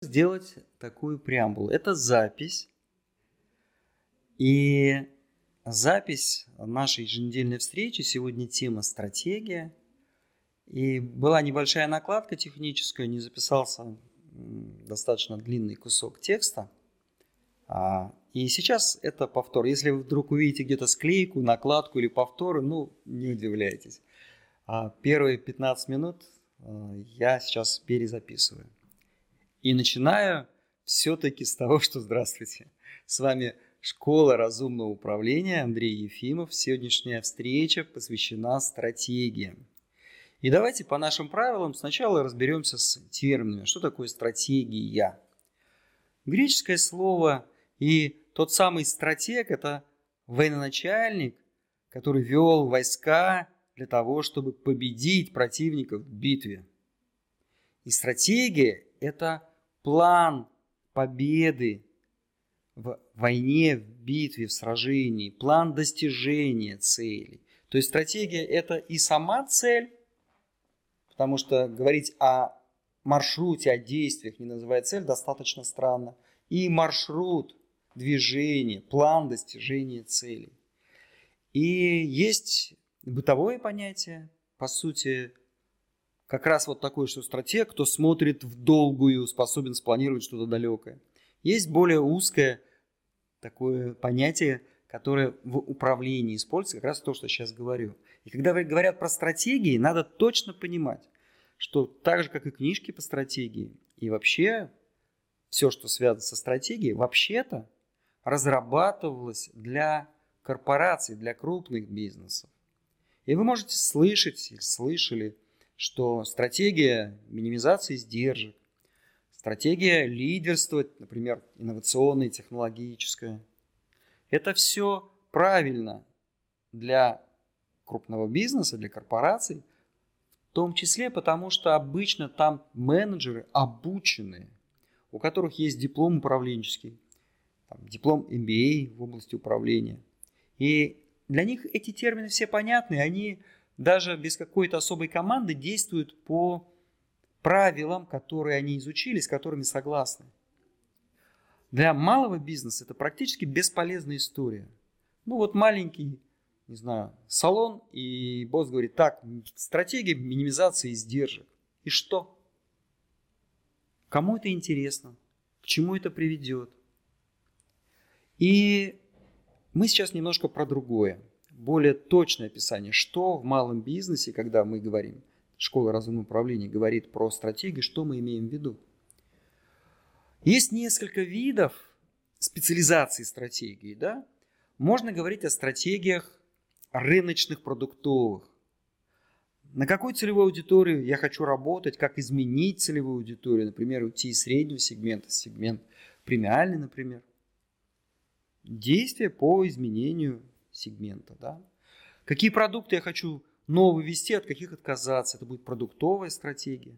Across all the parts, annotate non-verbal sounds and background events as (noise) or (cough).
сделать такую преамбулу. Это запись. И запись нашей еженедельной встречи. Сегодня тема «Стратегия». И была небольшая накладка техническая, не записался достаточно длинный кусок текста. А, и сейчас это повтор. Если вы вдруг увидите где-то склейку, накладку или повторы, ну, не удивляйтесь. А первые 15 минут э, я сейчас перезаписываю. И начинаю все-таки с того, что здравствуйте. С вами Школа разумного управления Андрей Ефимов. Сегодняшняя встреча посвящена стратегиям. И давайте по нашим правилам сначала разберемся с терминами. Что такое стратегия? Греческое слово и тот самый стратег – это военачальник, который вел войска для того, чтобы победить противников в битве. И стратегия – это план победы в войне, в битве, в сражении, план достижения целей. То есть стратегия – это и сама цель, потому что говорить о маршруте, о действиях, не называя цель, достаточно странно. И маршрут движения, план достижения целей. И есть бытовое понятие, по сути, как раз вот такой, что стратег, кто смотрит в долгую, способен спланировать что-то далекое. Есть более узкое такое понятие, которое в управлении используется, как раз то, что сейчас говорю. И когда говорят про стратегии, надо точно понимать, что так же, как и книжки по стратегии, и вообще все, что связано со стратегией, вообще-то разрабатывалось для корпораций, для крупных бизнесов. И вы можете слышать или слышали что стратегия минимизации издержек, стратегия лидерства, например, инновационная, технологическая, это все правильно для крупного бизнеса, для корпораций, в том числе потому, что обычно там менеджеры обученные, у которых есть диплом управленческий, там, диплом MBA в области управления. И для них эти термины все понятны, они даже без какой-то особой команды действуют по правилам, которые они изучили, с которыми согласны. Для малого бизнеса это практически бесполезная история. Ну вот маленький, не знаю, салон, и босс говорит, так, стратегия минимизации издержек. И что? Кому это интересно? К чему это приведет? И мы сейчас немножко про другое более точное описание, что в малом бизнесе, когда мы говорим, школа разумного управления говорит про стратегию, что мы имеем в виду. Есть несколько видов специализации стратегии. Да? Можно говорить о стратегиях рыночных продуктовых. На какую целевую аудиторию я хочу работать, как изменить целевую аудиторию, например, уйти из среднего сегмента сегмент премиальный, например. Действия по изменению сегмента. Да? Какие продукты я хочу новые ввести, от каких отказаться. Это будет продуктовая стратегия.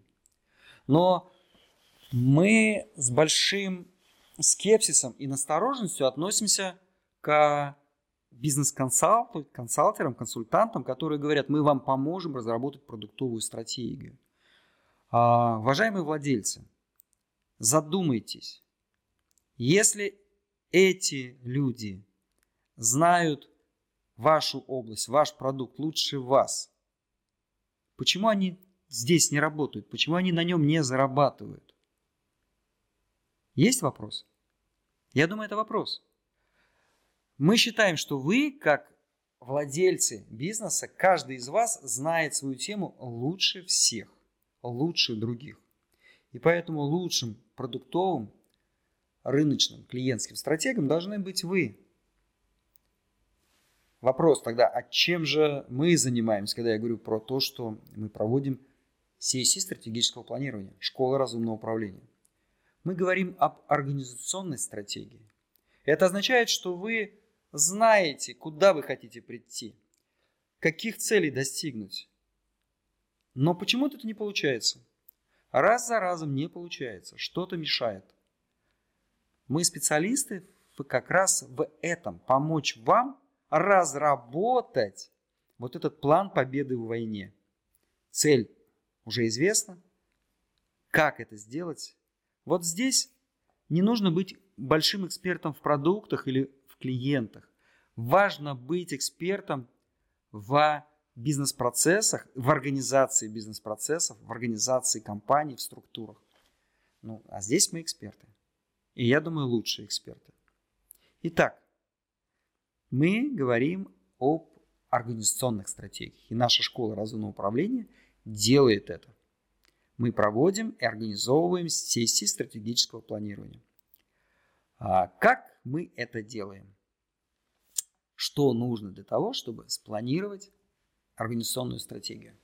Но мы с большим скепсисом и настороженностью относимся к бизнес-консалтерам, консультантам, которые говорят, мы вам поможем разработать продуктовую стратегию. А, уважаемые владельцы, задумайтесь, если эти люди знают вашу область, ваш продукт лучше вас. Почему они здесь не работают? Почему они на нем не зарабатывают? Есть вопрос? Я думаю, это вопрос. Мы считаем, что вы, как владельцы бизнеса, каждый из вас знает свою тему лучше всех, лучше других. И поэтому лучшим продуктовым, рыночным, клиентским стратегом должны быть вы, Вопрос тогда, а чем же мы занимаемся, когда я говорю про то, что мы проводим сессии стратегического планирования, школа разумного управления? Мы говорим об организационной стратегии. Это означает, что вы знаете, куда вы хотите прийти, каких целей достигнуть. Но почему-то это не получается. Раз за разом не получается, что-то мешает. Мы специалисты как раз в этом, помочь вам разработать вот этот план победы в войне. Цель уже известна. Как это сделать? Вот здесь не нужно быть большим экспертом в продуктах или в клиентах. Важно быть экспертом в бизнес-процессах, в организации бизнес-процессов, в организации компаний, в структурах. Ну, а здесь мы эксперты. И я думаю, лучшие эксперты. Итак, мы говорим об организационных стратегиях. И наша школа разумного управления делает это. Мы проводим и организовываем сессии стратегического планирования. А как мы это делаем? Что нужно для того, чтобы спланировать организационную стратегию?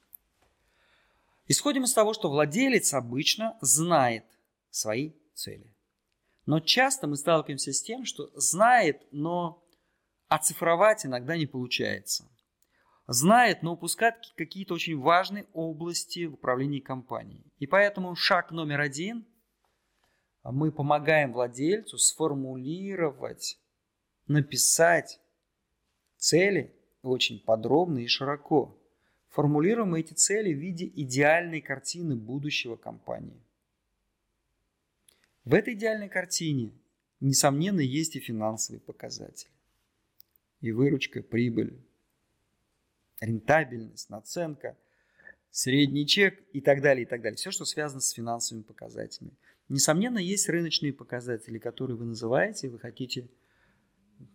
Исходим из того, что владелец обычно знает свои цели. Но часто мы сталкиваемся с тем, что знает, но оцифровать иногда не получается. Знает, но упускает какие-то очень важные области в управлении компанией. И поэтому шаг номер один – мы помогаем владельцу сформулировать, написать цели очень подробно и широко. Формулируем эти цели в виде идеальной картины будущего компании. В этой идеальной картине, несомненно, есть и финансовые показатели. И выручка, прибыль, рентабельность, наценка, средний чек и так далее, и так далее. Все, что связано с финансовыми показателями. Несомненно, есть рыночные показатели, которые вы называете, вы хотите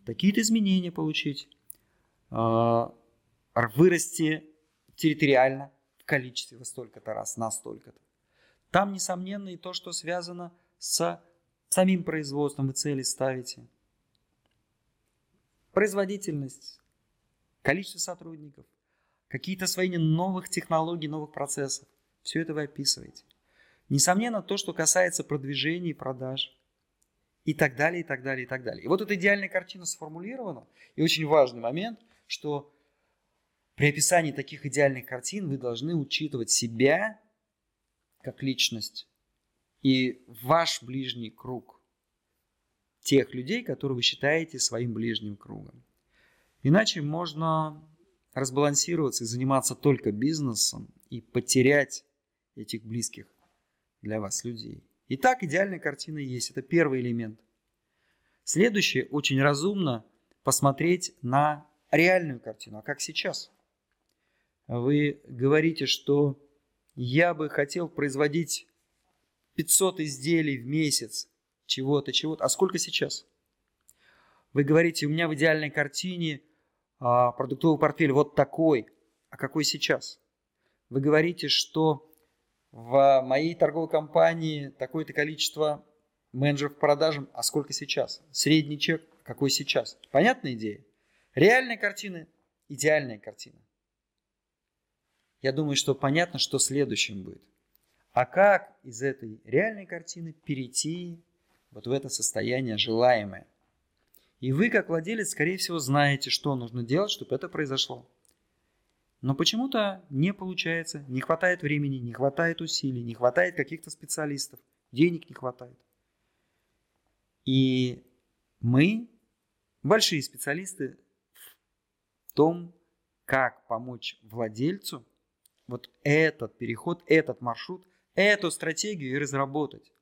какие-то изменения получить, а, вырасти территориально в количестве во столько-то раз, на столько-то. Там, несомненно, и то, что связано с самим производством вы цели ставите. Производительность, количество сотрудников, какие-то освоения новых технологий, новых процессов. Все это вы описываете. Несомненно, то, что касается продвижения и продаж. И так далее, и так далее, и так далее. И вот эта идеальная картина сформулирована. И очень важный момент, что при описании таких идеальных картин вы должны учитывать себя как личность, и ваш ближний круг тех людей, которые вы считаете своим ближним кругом. Иначе можно разбалансироваться и заниматься только бизнесом и потерять этих близких для вас людей. Итак, идеальная картина есть. Это первый элемент. Следующее, очень разумно посмотреть на реальную картину. А как сейчас? Вы говорите, что я бы хотел производить 500 изделий в месяц, чего-то, чего-то. А сколько сейчас? Вы говорите, у меня в идеальной картине а, продуктовый портфель вот такой. А какой сейчас? Вы говорите, что в моей торговой компании такое-то количество менеджеров по продажам, а сколько сейчас? Средний чек, какой сейчас? Понятная идея? Реальная картина, идеальная картина. Я думаю, что понятно, что следующим будет. А как из этой реальной картины перейти вот в это состояние желаемое? И вы, как владелец, скорее всего, знаете, что нужно делать, чтобы это произошло. Но почему-то не получается, не хватает времени, не хватает усилий, не хватает каких-то специалистов, денег не хватает. И мы, большие специалисты в том, как помочь владельцу вот этот переход, этот маршрут эту стратегию и разработать.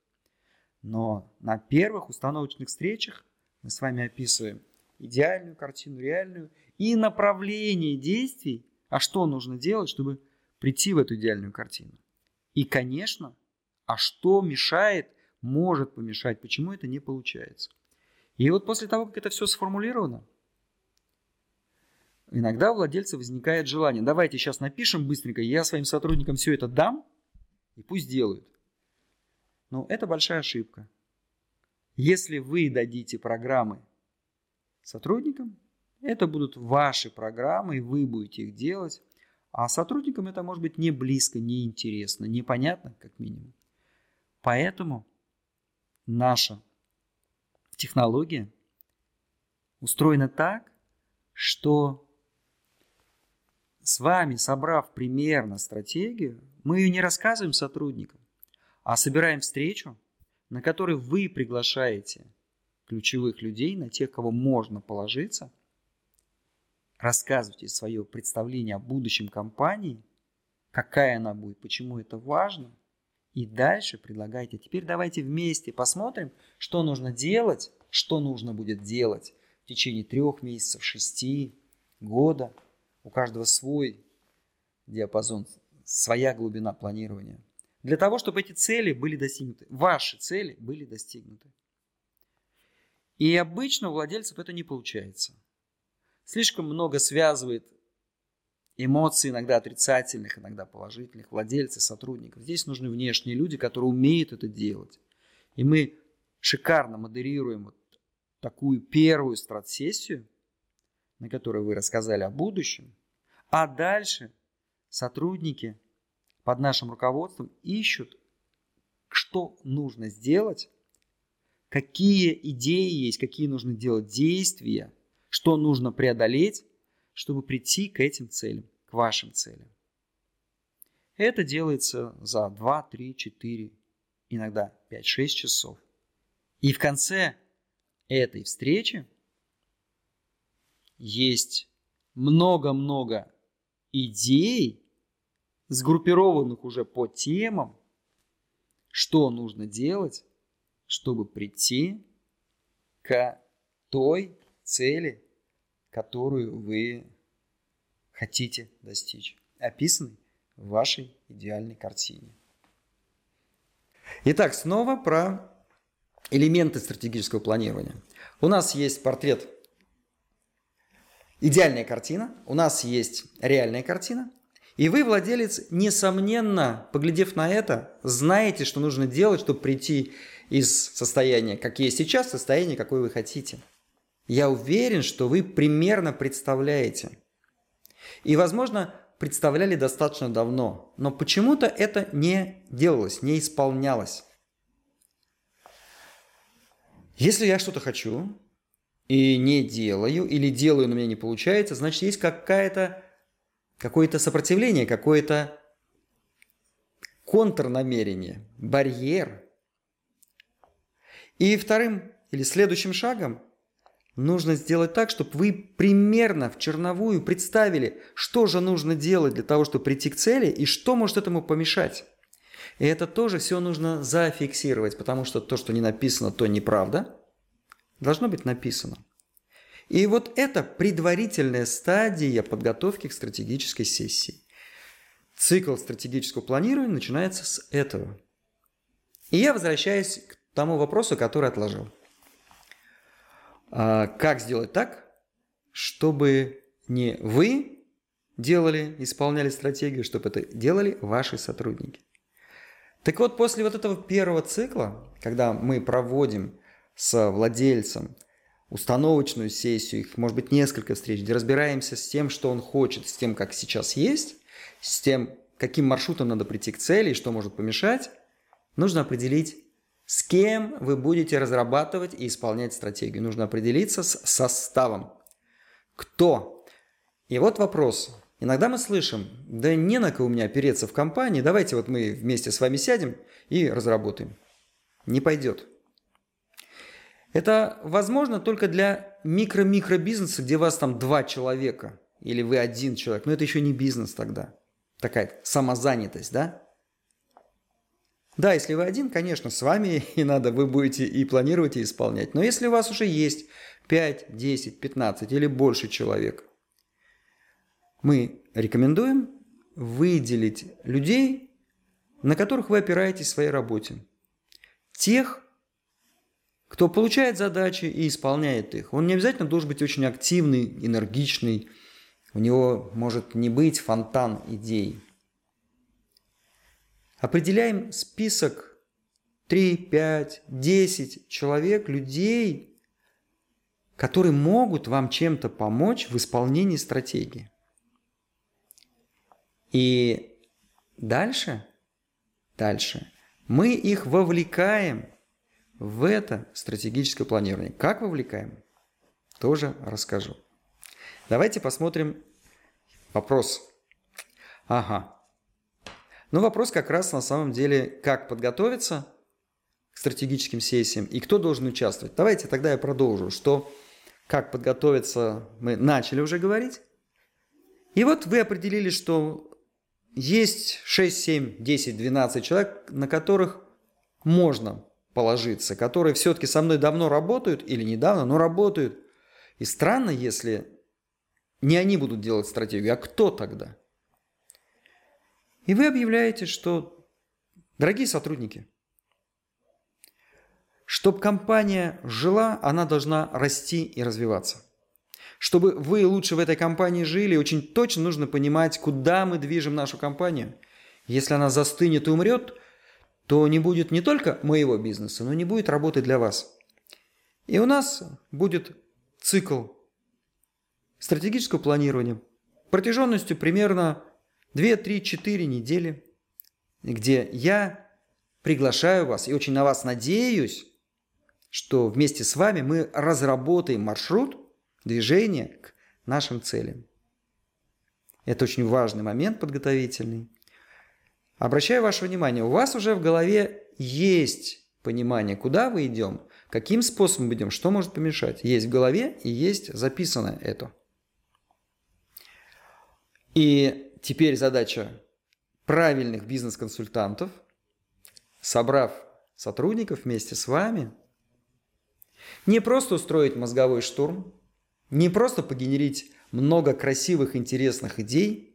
Но на первых установочных встречах мы с вами описываем идеальную картину, реальную и направление действий, а что нужно делать, чтобы прийти в эту идеальную картину. И, конечно, а что мешает, может помешать, почему это не получается. И вот после того, как это все сформулировано, иногда у владельца возникает желание, давайте сейчас напишем быстренько, я своим сотрудникам все это дам, и пусть делают. Но это большая ошибка. Если вы дадите программы сотрудникам, это будут ваши программы, и вы будете их делать. А сотрудникам это может быть не близко, не интересно, непонятно, как минимум. Поэтому наша технология устроена так, что с вами, собрав примерно стратегию, мы ее не рассказываем сотрудникам, а собираем встречу, на которой вы приглашаете ключевых людей, на тех, кого можно положиться, рассказывайте свое представление о будущем компании, какая она будет, почему это важно, И дальше предлагайте. Теперь давайте вместе посмотрим, что нужно делать, что нужно будет делать в течение трех месяцев, шести, года. У каждого свой диапазон, своя глубина планирования. Для того, чтобы эти цели были достигнуты, ваши цели были достигнуты. И обычно у владельцев это не получается. Слишком много связывает эмоций, иногда отрицательных, иногда положительных, владельцы, сотрудников. Здесь нужны внешние люди, которые умеют это делать. И мы шикарно модерируем вот такую первую стратсессию, на которой вы рассказали о будущем, а дальше сотрудники под нашим руководством ищут, что нужно сделать, какие идеи есть, какие нужно делать действия, что нужно преодолеть, чтобы прийти к этим целям, к вашим целям. Это делается за 2, 3, 4, иногда 5-6 часов. И в конце этой встречи есть много-много идей, сгруппированных уже по темам, что нужно делать, чтобы прийти к той цели, которую вы хотите достичь, описанной в вашей идеальной картине. Итак, снова про элементы стратегического планирования. У нас есть портрет, идеальная картина, у нас есть реальная картина, и вы, владелец, несомненно, поглядев на это, знаете, что нужно делать, чтобы прийти из состояния, как есть сейчас, в состояние, какое вы хотите. Я уверен, что вы примерно представляете. И, возможно, представляли достаточно давно, но почему-то это не делалось, не исполнялось. Если я что-то хочу и не делаю, или делаю, но у меня не получается, значит, есть какая-то, какое-то сопротивление, какое-то контрнамерение, барьер. И вторым или следующим шагом нужно сделать так, чтобы вы примерно в черновую представили, что же нужно делать для того, чтобы прийти к цели и что может этому помешать. И это тоже все нужно зафиксировать, потому что то, что не написано, то неправда. Должно быть написано. И вот это предварительная стадия подготовки к стратегической сессии. Цикл стратегического планирования начинается с этого. И я возвращаюсь к тому вопросу, который отложил. А как сделать так, чтобы не вы делали, исполняли стратегию, чтобы это делали ваши сотрудники? Так вот, после вот этого первого цикла, когда мы проводим с владельцем установочную сессию, их может быть несколько встреч, где разбираемся с тем, что он хочет, с тем, как сейчас есть, с тем, каким маршрутом надо прийти к цели и что может помешать, нужно определить, с кем вы будете разрабатывать и исполнять стратегию. Нужно определиться с составом. Кто? И вот вопрос. Иногда мы слышим, да не на кого у меня опереться в компании, давайте вот мы вместе с вами сядем и разработаем. Не пойдет. Это возможно только для микро-микро-бизнеса, где вас там два человека или вы один человек. Но это еще не бизнес тогда. Такая самозанятость, да? Да, если вы один, конечно, с вами (laughs) и надо, вы будете и планировать, и исполнять. Но если у вас уже есть 5, 10, 15 или больше человек – мы рекомендуем выделить людей, на которых вы опираетесь в своей работе. Тех, кто получает задачи и исполняет их. Он не обязательно должен быть очень активный, энергичный. У него может не быть фонтан идей. Определяем список 3, 5, 10 человек, людей, которые могут вам чем-то помочь в исполнении стратегии. И дальше, дальше мы их вовлекаем в это стратегическое планирование. Как вовлекаем? Тоже расскажу. Давайте посмотрим вопрос. Ага. Ну, вопрос как раз на самом деле, как подготовиться к стратегическим сессиям и кто должен участвовать. Давайте тогда я продолжу, что как подготовиться мы начали уже говорить. И вот вы определили, что есть 6, 7, 10, 12 человек, на которых можно положиться, которые все-таки со мной давно работают или недавно, но работают. И странно, если не они будут делать стратегию, а кто тогда? И вы объявляете, что, дорогие сотрудники, чтобы компания жила, она должна расти и развиваться. Чтобы вы лучше в этой компании жили, очень точно нужно понимать, куда мы движем нашу компанию. Если она застынет и умрет, то не будет не только моего бизнеса, но не будет работы для вас. И у нас будет цикл стратегического планирования протяженностью примерно 2, 3, 4 недели, где я приглашаю вас и очень на вас надеюсь, что вместе с вами мы разработаем маршрут движения к нашим целям. Это очень важный момент подготовительный. Обращаю ваше внимание, у вас уже в голове есть понимание, куда вы идем, каким способом идем, что может помешать. Есть в голове и есть записано это. И теперь задача правильных бизнес-консультантов, собрав сотрудников вместе с вами – не просто устроить мозговой штурм, не просто погенерить много красивых, интересных идей,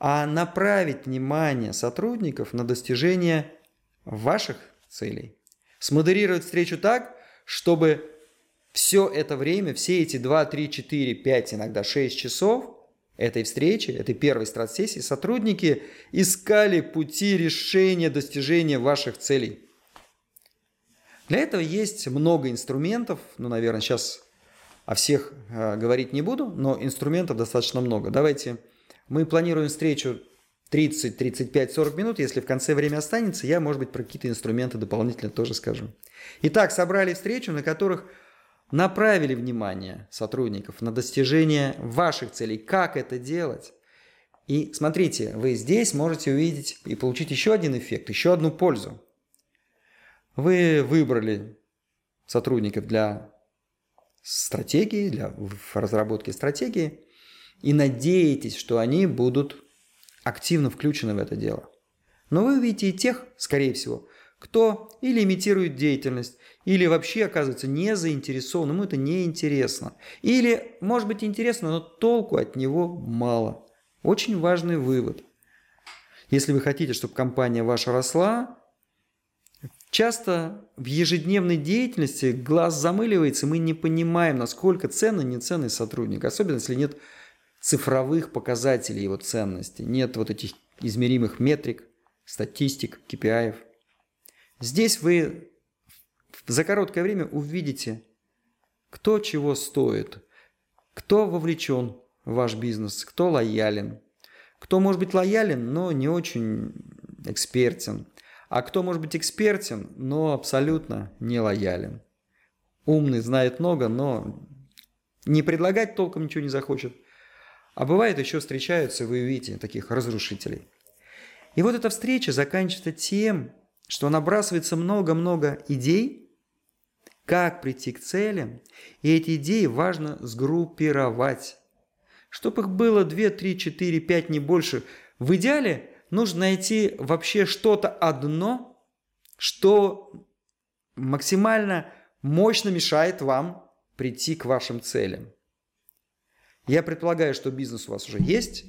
а направить внимание сотрудников на достижение ваших целей. Смодерировать встречу так, чтобы все это время, все эти 2, 3, 4, 5, иногда 6 часов этой встречи, этой первой страт-сессии, сотрудники искали пути решения достижения ваших целей – для этого есть много инструментов, ну, наверное, сейчас о всех э, говорить не буду, но инструментов достаточно много. Давайте, мы планируем встречу 30, 35, 40 минут. Если в конце время останется, я, может быть, про какие-то инструменты дополнительно тоже скажу. Итак, собрали встречу, на которых направили внимание сотрудников на достижение ваших целей. Как это делать? И смотрите, вы здесь можете увидеть и получить еще один эффект, еще одну пользу. Вы выбрали сотрудников для стратегии, для разработки стратегии и надеетесь, что они будут активно включены в это дело. Но вы увидите и тех, скорее всего, кто или имитирует деятельность, или вообще оказывается не заинтересован, ему это не интересно. Или, может быть, интересно, но толку от него мало. Очень важный вывод. Если вы хотите, чтобы компания ваша росла, Часто в ежедневной деятельности глаз замыливается, мы не понимаем, насколько ценный, неценный сотрудник, особенно если нет цифровых показателей его ценности, нет вот этих измеримых метрик, статистик, KPI. Здесь вы за короткое время увидите, кто чего стоит, кто вовлечен в ваш бизнес, кто лоялен, кто может быть лоялен, но не очень экспертен, а кто может быть экспертен, но абсолютно не лоялен. Умный знает много, но не предлагать толком ничего не захочет. А бывает еще встречаются, вы увидите, таких разрушителей. И вот эта встреча заканчивается тем, что набрасывается много-много идей, как прийти к целям, и эти идеи важно сгруппировать. Чтобы их было 2, 3, 4, 5, не больше. В идеале нужно найти вообще что-то одно, что максимально мощно мешает вам прийти к вашим целям. Я предполагаю, что бизнес у вас уже есть,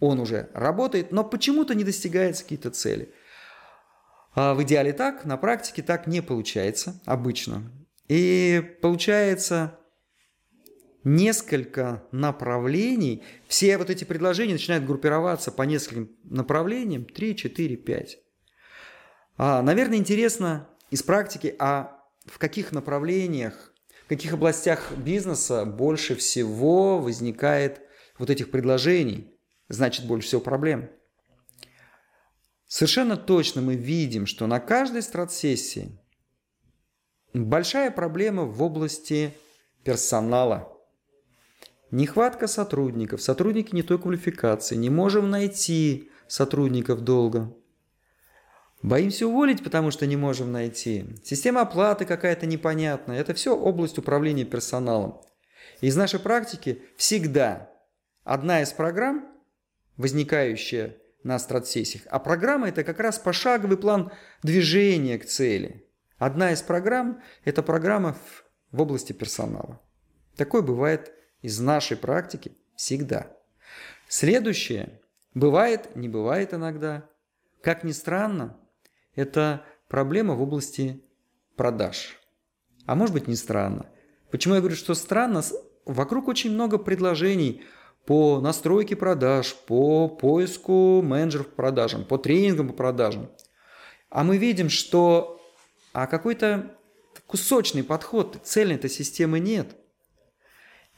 он уже работает, но почему-то не достигается какие-то цели. А в идеале так, на практике так не получается обычно. И получается, несколько направлений, все вот эти предложения начинают группироваться по нескольким направлениям, 3, 4, 5. А, наверное, интересно из практики, а в каких направлениях, в каких областях бизнеса больше всего возникает вот этих предложений, значит, больше всего проблем. Совершенно точно мы видим, что на каждой стратсессии большая проблема в области персонала – Нехватка сотрудников, сотрудники не той квалификации, не можем найти сотрудников долго. Боимся уволить, потому что не можем найти. Система оплаты какая-то непонятная. Это все область управления персоналом. Из нашей практики всегда одна из программ, возникающая на стратсессиях. А программа – это как раз пошаговый план движения к цели. Одна из программ – это программа в, области персонала. Такое бывает из нашей практики всегда. Следующее – бывает, не бывает иногда. Как ни странно, это проблема в области продаж. А может быть не странно. Почему я говорю, что странно? Вокруг очень много предложений по настройке продаж, по поиску менеджеров по продажам, по тренингам по продажам. А мы видим, что а какой-то кусочный подход, цельной-то системы нет.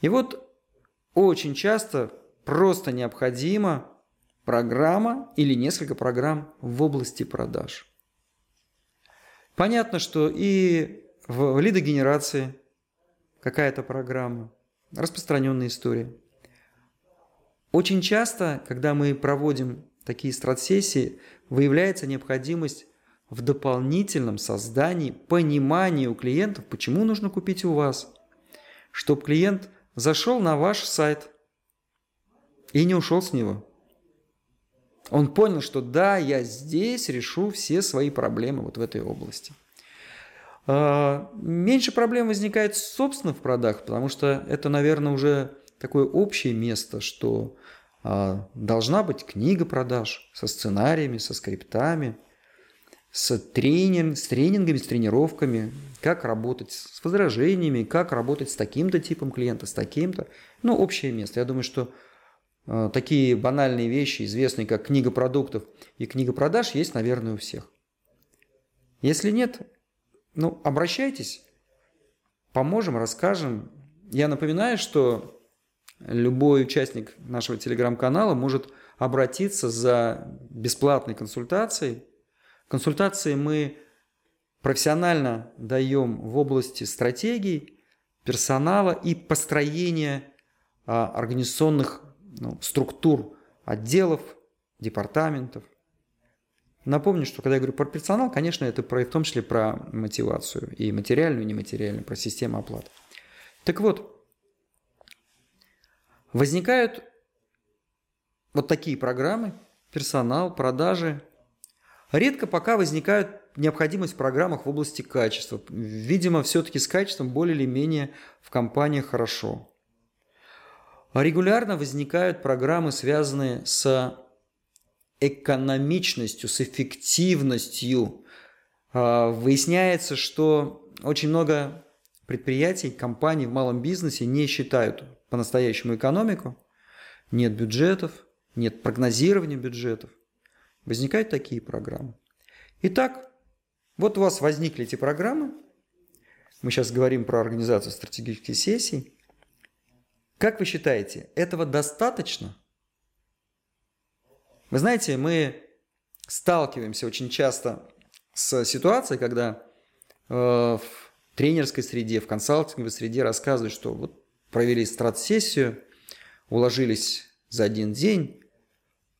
И вот очень часто просто необходима программа или несколько программ в области продаж. Понятно, что и в лидогенерации какая-то программа, распространенная история. Очень часто, когда мы проводим такие стратсессии, выявляется необходимость в дополнительном создании понимания у клиентов, почему нужно купить у вас, чтобы клиент зашел на ваш сайт и не ушел с него. Он понял, что да, я здесь решу все свои проблемы вот в этой области. А, меньше проблем возникает собственно в продажах, потому что это, наверное, уже такое общее место, что а, должна быть книга продаж со сценариями, со скриптами, с, тренинг, с тренингами, с тренировками, как работать с возражениями, как работать с таким-то типом клиента, с таким-то. Ну, общее место. Я думаю, что такие банальные вещи, известные как книга продуктов и книга продаж, есть, наверное, у всех. Если нет, ну, обращайтесь, поможем, расскажем. Я напоминаю, что любой участник нашего телеграм-канала может обратиться за бесплатной консультацией. Консультации мы профессионально даем в области стратегий, персонала и построения а, организационных ну, структур, отделов, департаментов. Напомню, что когда я говорю про персонал, конечно, это про, в том числе про мотивацию и материальную, и нематериальную, про систему оплаты. Так вот, возникают вот такие программы, персонал, продажи. Редко пока возникает необходимость в программах в области качества. Видимо, все-таки с качеством более или менее в компаниях хорошо. Регулярно возникают программы, связанные с экономичностью, с эффективностью. А, выясняется, что очень много предприятий, компаний в малом бизнесе не считают по-настоящему экономику. Нет бюджетов, нет прогнозирования бюджетов. Возникают такие программы. Итак, вот у вас возникли эти программы. Мы сейчас говорим про организацию стратегических сессий. Как вы считаете, этого достаточно – вы знаете, мы сталкиваемся очень часто с ситуацией, когда э, в тренерской среде, в консалтинговой среде рассказывают, что вот провели стратсессию, уложились за один день,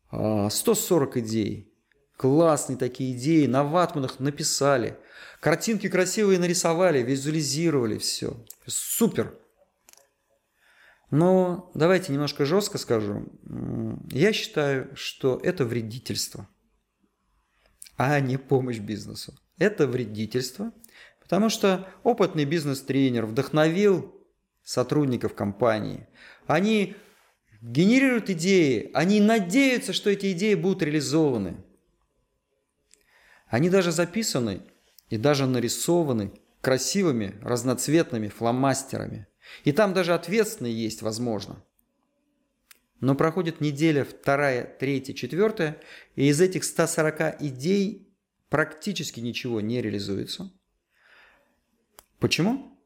140 а, идей, классные такие идеи, на ватманах написали, картинки красивые нарисовали, визуализировали, все. Супер! Но давайте немножко жестко скажу. Я считаю, что это вредительство, а не помощь бизнесу. Это вредительство, потому что опытный бизнес-тренер вдохновил сотрудников компании. Они генерируют идеи, они надеются, что эти идеи будут реализованы. Они даже записаны и даже нарисованы красивыми разноцветными фломастерами – и там даже ответственный есть, возможно. Но проходит неделя, вторая, третья, четвертая, и из этих 140 идей практически ничего не реализуется. Почему?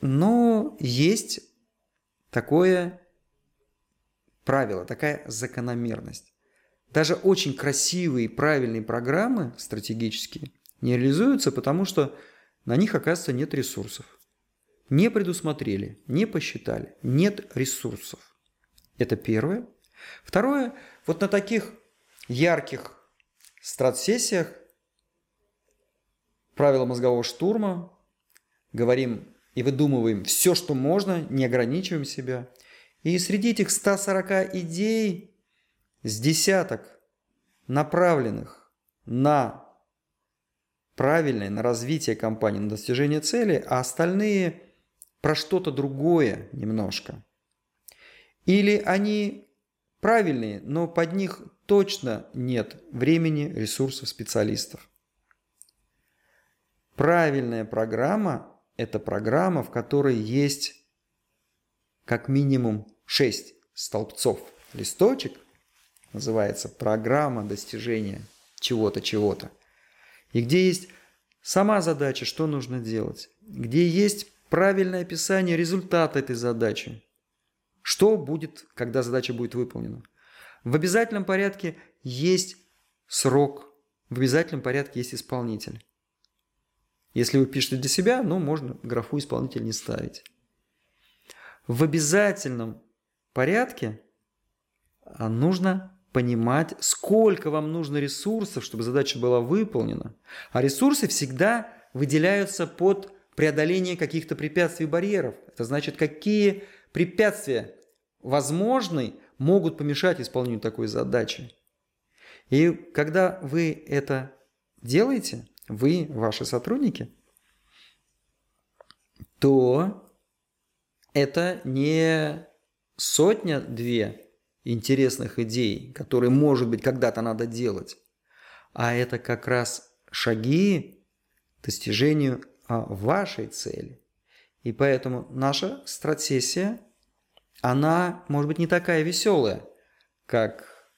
Но есть такое правило, такая закономерность. Даже очень красивые и правильные программы стратегические не реализуются, потому что на них, оказывается, нет ресурсов. Не предусмотрели, не посчитали, нет ресурсов. Это первое. Второе, вот на таких ярких стратсессиях правила мозгового штурма, говорим и выдумываем все, что можно, не ограничиваем себя. И среди этих 140 идей с десяток направленных на правильное, на развитие компании, на достижение цели, а остальные про что-то другое немножко. Или они правильные, но под них точно нет времени, ресурсов, специалистов. Правильная программа – это программа, в которой есть как минимум 6 столбцов. Листочек называется программа достижения чего-то, чего-то. И где есть сама задача, что нужно делать. Где есть правильное описание результата этой задачи. Что будет, когда задача будет выполнена. В обязательном порядке есть срок, в обязательном порядке есть исполнитель. Если вы пишете для себя, ну, можно графу исполнитель не ставить. В обязательном порядке а, нужно понимать, сколько вам нужно ресурсов, чтобы задача была выполнена. А ресурсы всегда выделяются под преодоление каких-то препятствий и барьеров. Это значит, какие препятствия возможны могут помешать исполнению такой задачи. И когда вы это делаете, вы, ваши сотрудники, то это не сотня-две интересных идей, которые, может быть, когда-то надо делать, а это как раз шаги к достижению а, вашей цели. И поэтому наша стратсессия, она может быть не такая веселая, как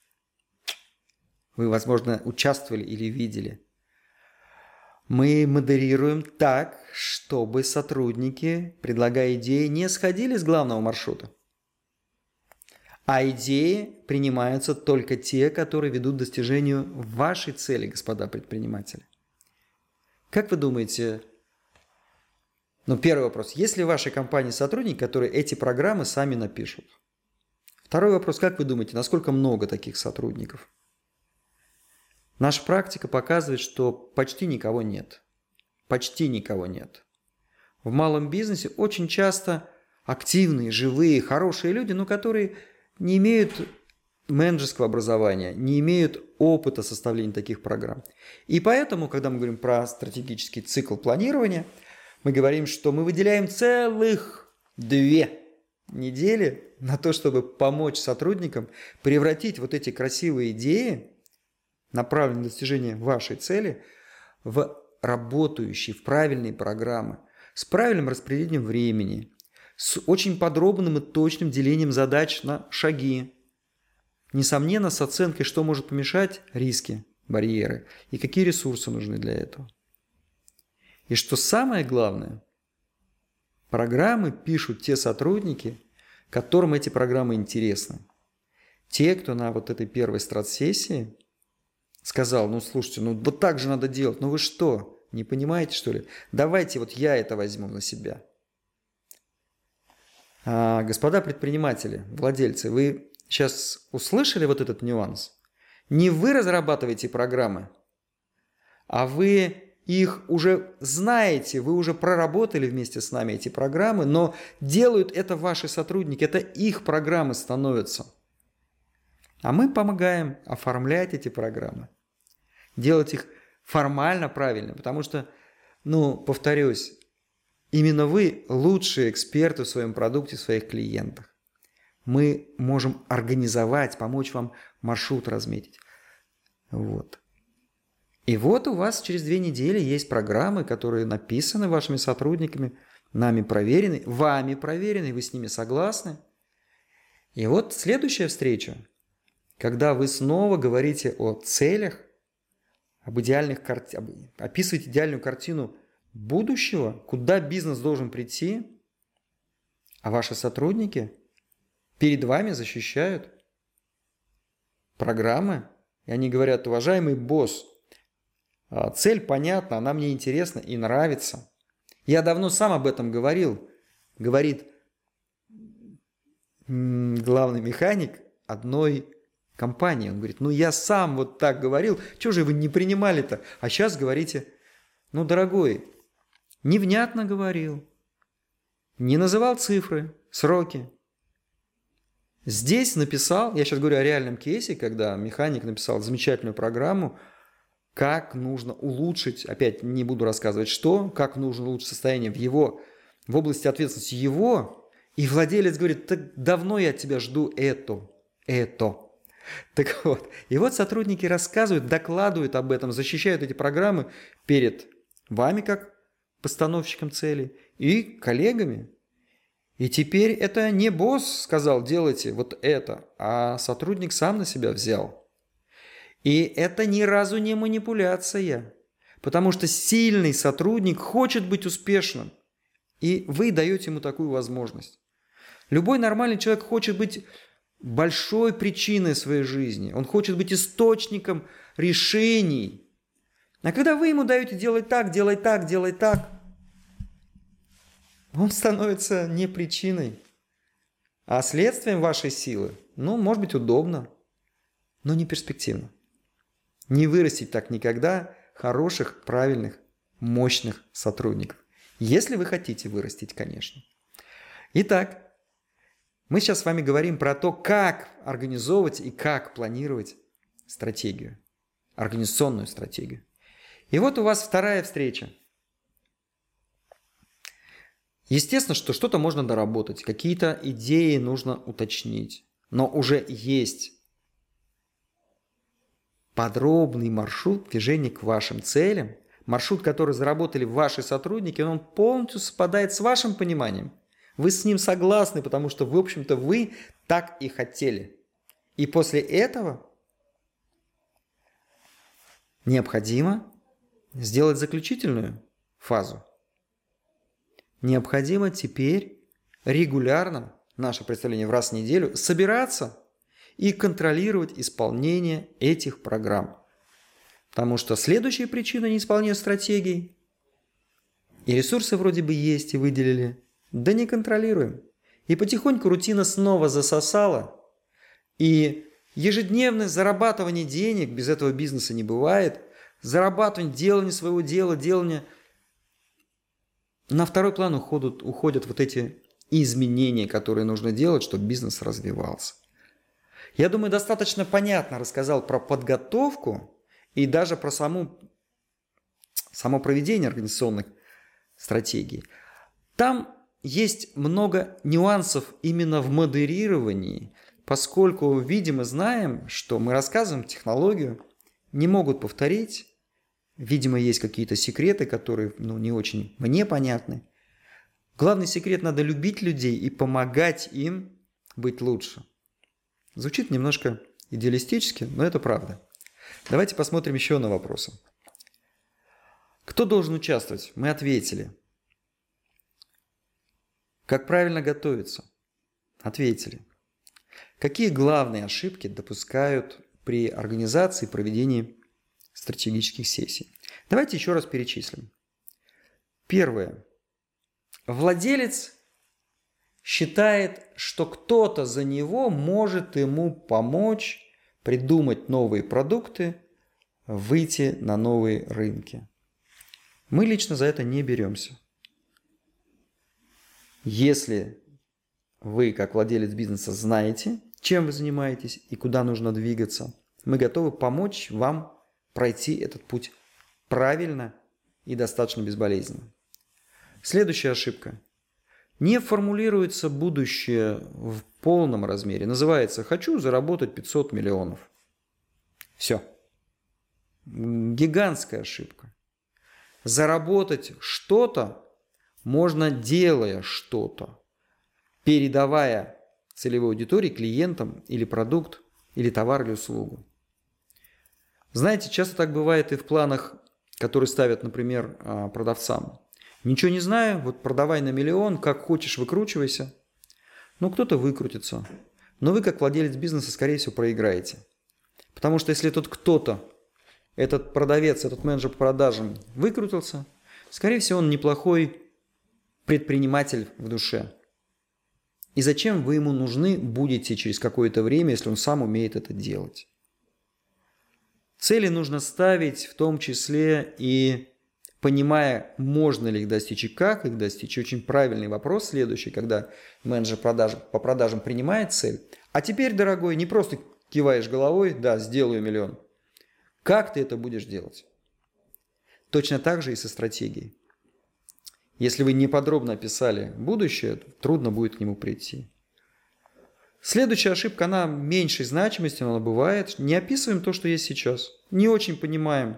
вы, возможно, участвовали или видели. Мы модерируем так, чтобы сотрудники, предлагая идеи, не сходили с главного маршрута. А идеи принимаются только те, которые ведут к достижению вашей цели, господа предприниматели. Как вы думаете, ну, первый вопрос. Есть ли в вашей компании сотрудники, которые эти программы сами напишут? Второй вопрос. Как вы думаете, насколько много таких сотрудников? Наша практика показывает, что почти никого нет. Почти никого нет. В малом бизнесе очень часто активные, живые, хорошие люди, но которые не имеют менеджерского образования, не имеют опыта составления таких программ. И поэтому, когда мы говорим про стратегический цикл планирования, мы говорим, что мы выделяем целых две недели на то, чтобы помочь сотрудникам превратить вот эти красивые идеи, направленные на достижение вашей цели, в работающие, в правильные программы, с правильным распределением времени, с очень подробным и точным делением задач на шаги. Несомненно, с оценкой, что может помешать, риски, барьеры и какие ресурсы нужны для этого. И что самое главное, программы пишут те сотрудники, которым эти программы интересны. Те, кто на вот этой первой стратсессии сказал, ну слушайте, ну вот так же надо делать, ну вы что, не понимаете что ли? Давайте вот я это возьму на себя – а, господа предприниматели, владельцы, вы сейчас услышали вот этот нюанс? Не вы разрабатываете программы, а вы их уже знаете, вы уже проработали вместе с нами эти программы, но делают это ваши сотрудники, это их программы становятся. А мы помогаем оформлять эти программы, делать их формально правильно, потому что, ну, повторюсь, Именно вы лучшие эксперты в своем продукте, в своих клиентах. Мы можем организовать, помочь вам маршрут разметить. Вот. И вот у вас через две недели есть программы, которые написаны вашими сотрудниками, нами проверены, вами проверены, вы с ними согласны. И вот следующая встреча, когда вы снова говорите о целях, об идеальных карти... описываете идеальную картину будущего, куда бизнес должен прийти, а ваши сотрудники перед вами защищают программы, и они говорят, уважаемый босс, цель понятна, она мне интересна и нравится. Я давно сам об этом говорил, говорит главный механик одной компании. Он говорит, ну я сам вот так говорил, что же вы не принимали-то? А сейчас говорите, ну дорогой, невнятно говорил, не называл цифры, сроки. здесь написал, я сейчас говорю о реальном кейсе, когда механик написал замечательную программу, как нужно улучшить, опять не буду рассказывать что, как нужно улучшить состояние в его, в области ответственности его, и владелец говорит, так давно я от тебя жду это, это. Так вот, и вот сотрудники рассказывают, докладывают об этом, защищают эти программы перед вами, как постановщиком цели, и коллегами. И теперь это не босс сказал, делайте вот это, а сотрудник сам на себя взял. И это ни разу не манипуляция, потому что сильный сотрудник хочет быть успешным, и вы даете ему такую возможность. Любой нормальный человек хочет быть большой причиной своей жизни. Он хочет быть источником решений. А когда вы ему даете делать так, делай так, делай так, он становится не причиной, а следствием вашей силы. Ну, может быть, удобно, но не перспективно. Не вырастить так никогда хороших, правильных, мощных сотрудников. Если вы хотите вырастить, конечно. Итак, мы сейчас с вами говорим про то, как организовывать и как планировать стратегию, организационную стратегию. И вот у вас вторая встреча. Естественно, что что-то можно доработать, какие-то идеи нужно уточнить, но уже есть подробный маршрут движения к вашим целям, маршрут, который заработали ваши сотрудники, он полностью совпадает с вашим пониманием – вы с ним согласны, потому что, в общем-то, вы так и хотели. И после этого необходимо сделать заключительную фазу. Необходимо теперь регулярно, наше представление в раз в неделю, собираться и контролировать исполнение этих программ. Потому что следующая причина неисполнения стратегий, и ресурсы вроде бы есть и выделили, да не контролируем. И потихоньку рутина снова засосала. И ежедневное зарабатывание денег, без этого бизнеса не бывает, зарабатывание, делание своего дела, делание... На второй план уходят, уходят вот эти изменения, которые нужно делать, чтобы бизнес развивался. Я думаю, достаточно понятно рассказал про подготовку и даже про саму, само проведение организационных стратегий. Там есть много нюансов именно в модерировании, поскольку видим и знаем, что мы рассказываем технологию, не могут повторить, видимо, есть какие-то секреты, которые ну, не очень мне понятны. Главный секрет – надо любить людей и помогать им быть лучше. Звучит немножко идеалистически, но это правда. Давайте посмотрим еще на вопросы. Кто должен участвовать? Мы ответили – как правильно готовиться? Ответили. Какие главные ошибки допускают при организации и проведении стратегических сессий? Давайте еще раз перечислим. Первое. Владелец считает, что кто-то за него может ему помочь придумать новые продукты, выйти на новые рынки. Мы лично за это не беремся. Если вы, как владелец бизнеса, знаете, чем вы занимаетесь и куда нужно двигаться, мы готовы помочь вам пройти этот путь правильно и достаточно безболезненно. Следующая ошибка. Не формулируется будущее в полном размере. Называется «хочу заработать 500 миллионов». Все. Гигантская ошибка. Заработать что-то можно делая что-то, передавая целевой аудитории, клиентам или продукт, или товар или услугу. Знаете, часто так бывает и в планах, которые ставят, например, а, продавцам. Ничего не знаю, вот продавай на миллион, как хочешь, выкручивайся. Ну, кто-то выкрутится. Но вы, как владелец бизнеса, скорее всего, проиграете. Потому что если тут кто-то, этот продавец, этот менеджер по продажам выкрутился, скорее всего, он неплохой предприниматель в душе. И зачем вы ему нужны будете через какое-то время, если он сам умеет это делать? Цели нужно ставить в том числе и понимая, можно ли их достичь и как их достичь. Очень правильный вопрос следующий, когда менеджер продаж, по продажам принимает цель. А теперь, дорогой, не просто киваешь головой, да, сделаю миллион. Как ты это будешь делать? Точно так же и со стратегией. Если вы не подробно описали будущее, трудно будет к нему прийти. Следующая ошибка, она меньшей значимости, но она бывает. Не описываем то, что есть сейчас. Не очень понимаем.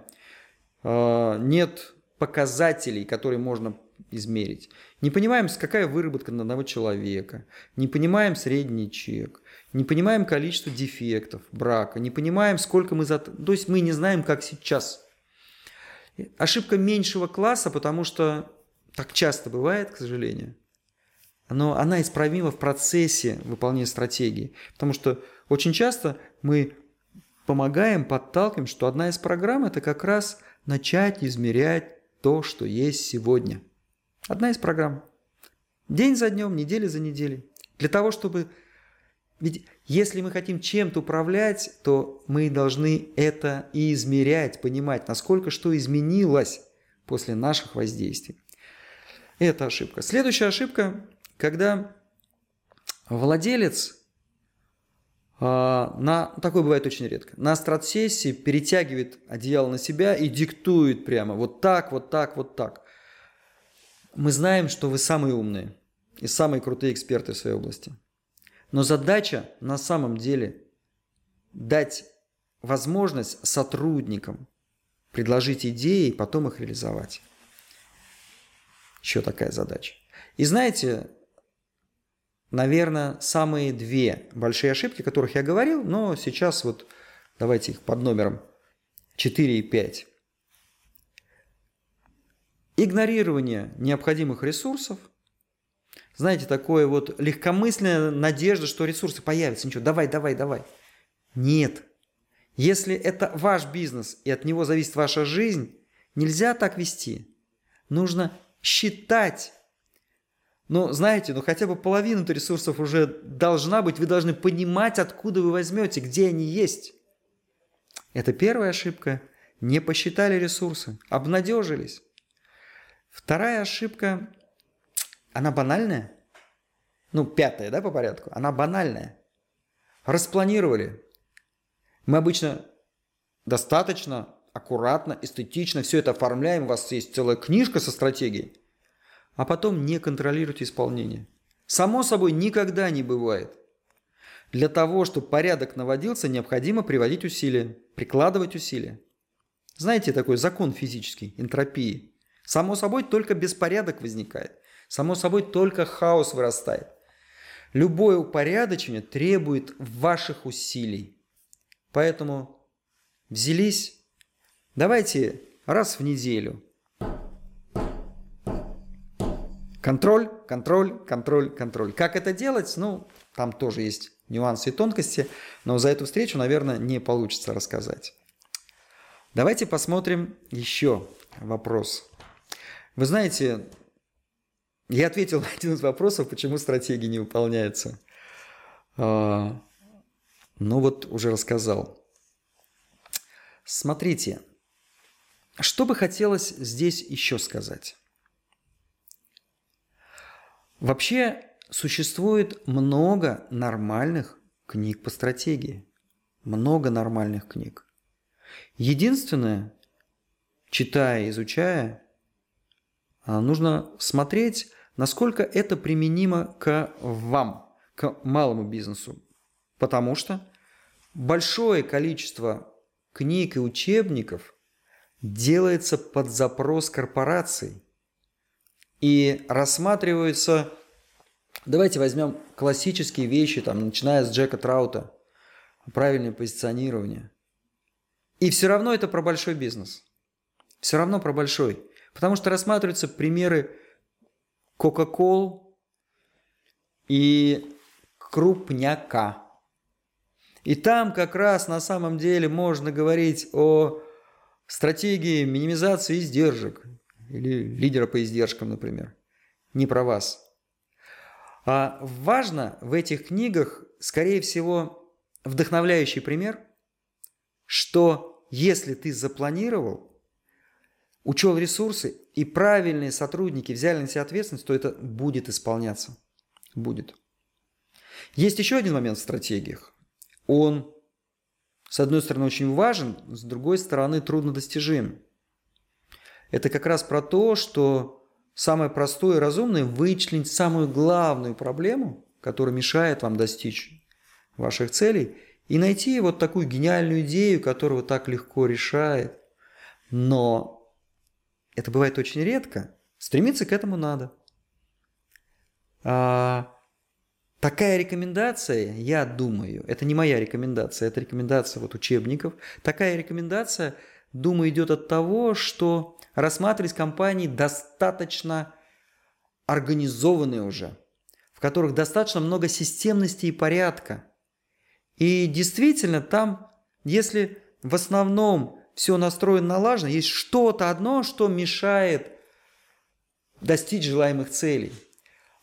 А, нет показателей, которые можно измерить. Не понимаем, какая выработка на одного человека. Не понимаем средний чек. Не понимаем количество дефектов брака. Не понимаем, сколько мы... За... То есть мы не знаем, как сейчас. Ошибка меньшего класса, потому что так часто бывает, к сожалению – но она исправима в процессе выполнения стратегии. Потому что очень часто мы помогаем, подталкиваем, что одна из программ – это как раз начать измерять то, что есть сегодня. Одна из программ. День за днем, неделя за неделей. Для того, чтобы... Ведь если мы хотим чем-то управлять, то мы должны это и измерять, понимать, насколько что изменилось после наших воздействий. Это ошибка. Следующая ошибка когда владелец на такое бывает очень редко. На стратсессии перетягивает одеяло на себя и диктует прямо вот так, вот так, вот так. Мы знаем, что вы самые умные и самые крутые эксперты в своей области. Но задача на самом деле дать возможность сотрудникам предложить идеи и потом их реализовать. Еще такая задача. И знаете, наверное, самые две большие ошибки, о которых я говорил, но сейчас вот давайте их под номером 4 и 5. Игнорирование необходимых ресурсов. Знаете, такое вот легкомысленная надежда, что ресурсы появятся. Ничего, давай, давай, давай. Нет. Если это ваш бизнес и от него зависит ваша жизнь, нельзя так вести. Нужно считать но знаете, ну хотя бы половина ресурсов уже должна быть, вы должны понимать, откуда вы возьмете, где они есть. Это первая ошибка. Не посчитали ресурсы, обнадежились. Вторая ошибка, она банальная. Ну, пятая, да, по порядку. Она банальная. Распланировали. Мы обычно достаточно аккуратно, эстетично все это оформляем. У вас есть целая книжка со стратегией а потом не контролировать исполнение. Само собой, никогда не бывает. Для того, чтобы порядок наводился, необходимо приводить усилия, прикладывать усилия. Знаете такой закон физический, энтропии. Само собой, только беспорядок возникает. Само собой, только хаос вырастает. Любое упорядочение требует ваших усилий. Поэтому взялись, давайте раз в неделю Контроль, контроль, контроль, контроль. Как это делать? Ну, там тоже есть нюансы и тонкости, но за эту встречу, наверное, не получится рассказать. Давайте посмотрим еще вопрос. Вы знаете, я ответил на один из вопросов, почему стратегии не выполняются. А, ну вот уже рассказал. Смотрите, что бы хотелось здесь еще сказать? Вообще существует много нормальных книг по стратегии. Много нормальных книг. Единственное, читая, изучая, а, нужно смотреть, насколько это применимо к вам, к малому бизнесу. Потому что большое количество книг и учебников делается под запрос корпораций и рассматриваются, давайте возьмем классические вещи, там, начиная с Джека Траута, правильное позиционирование. И все равно это про большой бизнес. Все равно про большой. Потому что рассматриваются примеры Coca-Cola и крупняка. И там как раз на самом деле можно говорить о стратегии минимизации издержек, или лидера по издержкам, например. Не про вас. А важно в этих книгах, скорее всего, вдохновляющий пример, что если ты запланировал, учел ресурсы и правильные сотрудники взяли на себя ответственность, то это будет исполняться. Будет. Есть еще один момент в стратегиях. Он, с одной стороны, очень важен, с другой стороны, труднодостижим. Это как раз про то, что самое простое и разумное – вычленить самую главную проблему, которая мешает вам достичь ваших целей, и найти вот такую гениальную идею, которую так легко решает. Но это бывает очень редко. Стремиться к этому надо. А, такая рекомендация, я думаю, это не моя рекомендация, это рекомендация вот учебников. Такая рекомендация, думаю, идет от того, что рассматривались компании достаточно организованные уже, в которых достаточно много системности и порядка. И действительно там, если в основном все настроено налажено, есть что-то одно, что мешает достичь желаемых целей.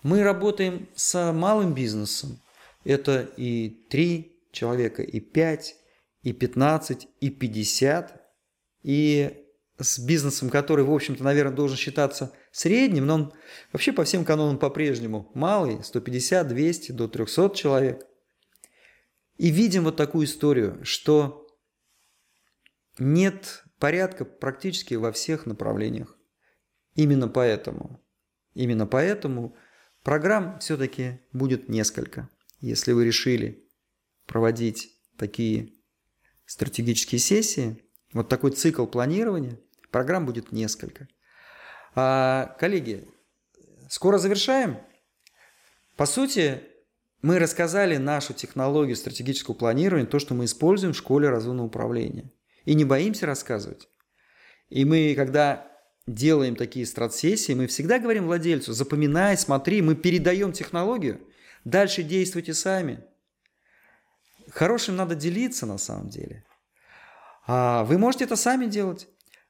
Мы работаем с малым бизнесом. Это и 3 человека, и 5, и 15, и 50. И с бизнесом, который, в общем-то, наверное, должен считаться средним, но он вообще по всем канонам по-прежнему малый, 150, 200, до 300 человек. И видим вот такую историю, что нет порядка практически во всех направлениях. Именно поэтому, именно поэтому программ все-таки будет несколько. Если вы решили проводить такие стратегические сессии, вот такой цикл планирования, программ будет несколько. А, коллеги, скоро завершаем. По сути, мы рассказали нашу технологию стратегического планирования, то, что мы используем в школе разумного управления – и не боимся рассказывать. И мы, когда делаем такие стратсессии, мы всегда говорим владельцу, запоминай, смотри, мы передаем технологию, дальше действуйте сами. Хорошим надо делиться на самом деле. А вы можете это сами делать,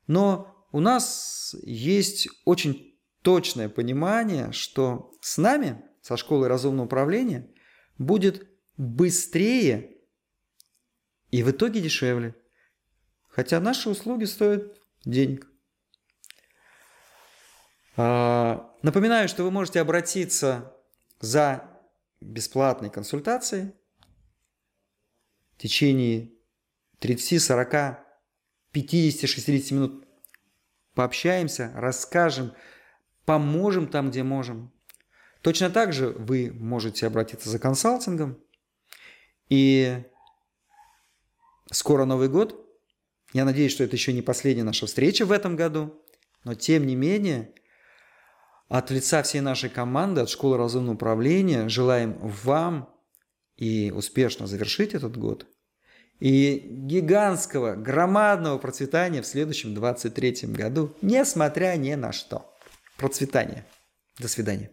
но у нас есть очень точное понимание, что с нами, со школой разумного управления, будет быстрее и в итоге дешевле. Хотя наши услуги стоят денег. А, напоминаю, что вы можете обратиться за бесплатной консультацией в течение 30, 40, 50, 60 минут. Пообщаемся, расскажем, поможем там, где можем. Точно так же вы можете обратиться за консалтингом. И скоро Новый год – я надеюсь, что это еще не последняя наша встреча в этом году, но тем не менее, от лица всей нашей команды, от Школы разумного управления, желаем вам и успешно завершить этот год, и гигантского, громадного процветания в следующем 23 году, несмотря ни на что. Процветание. До свидания.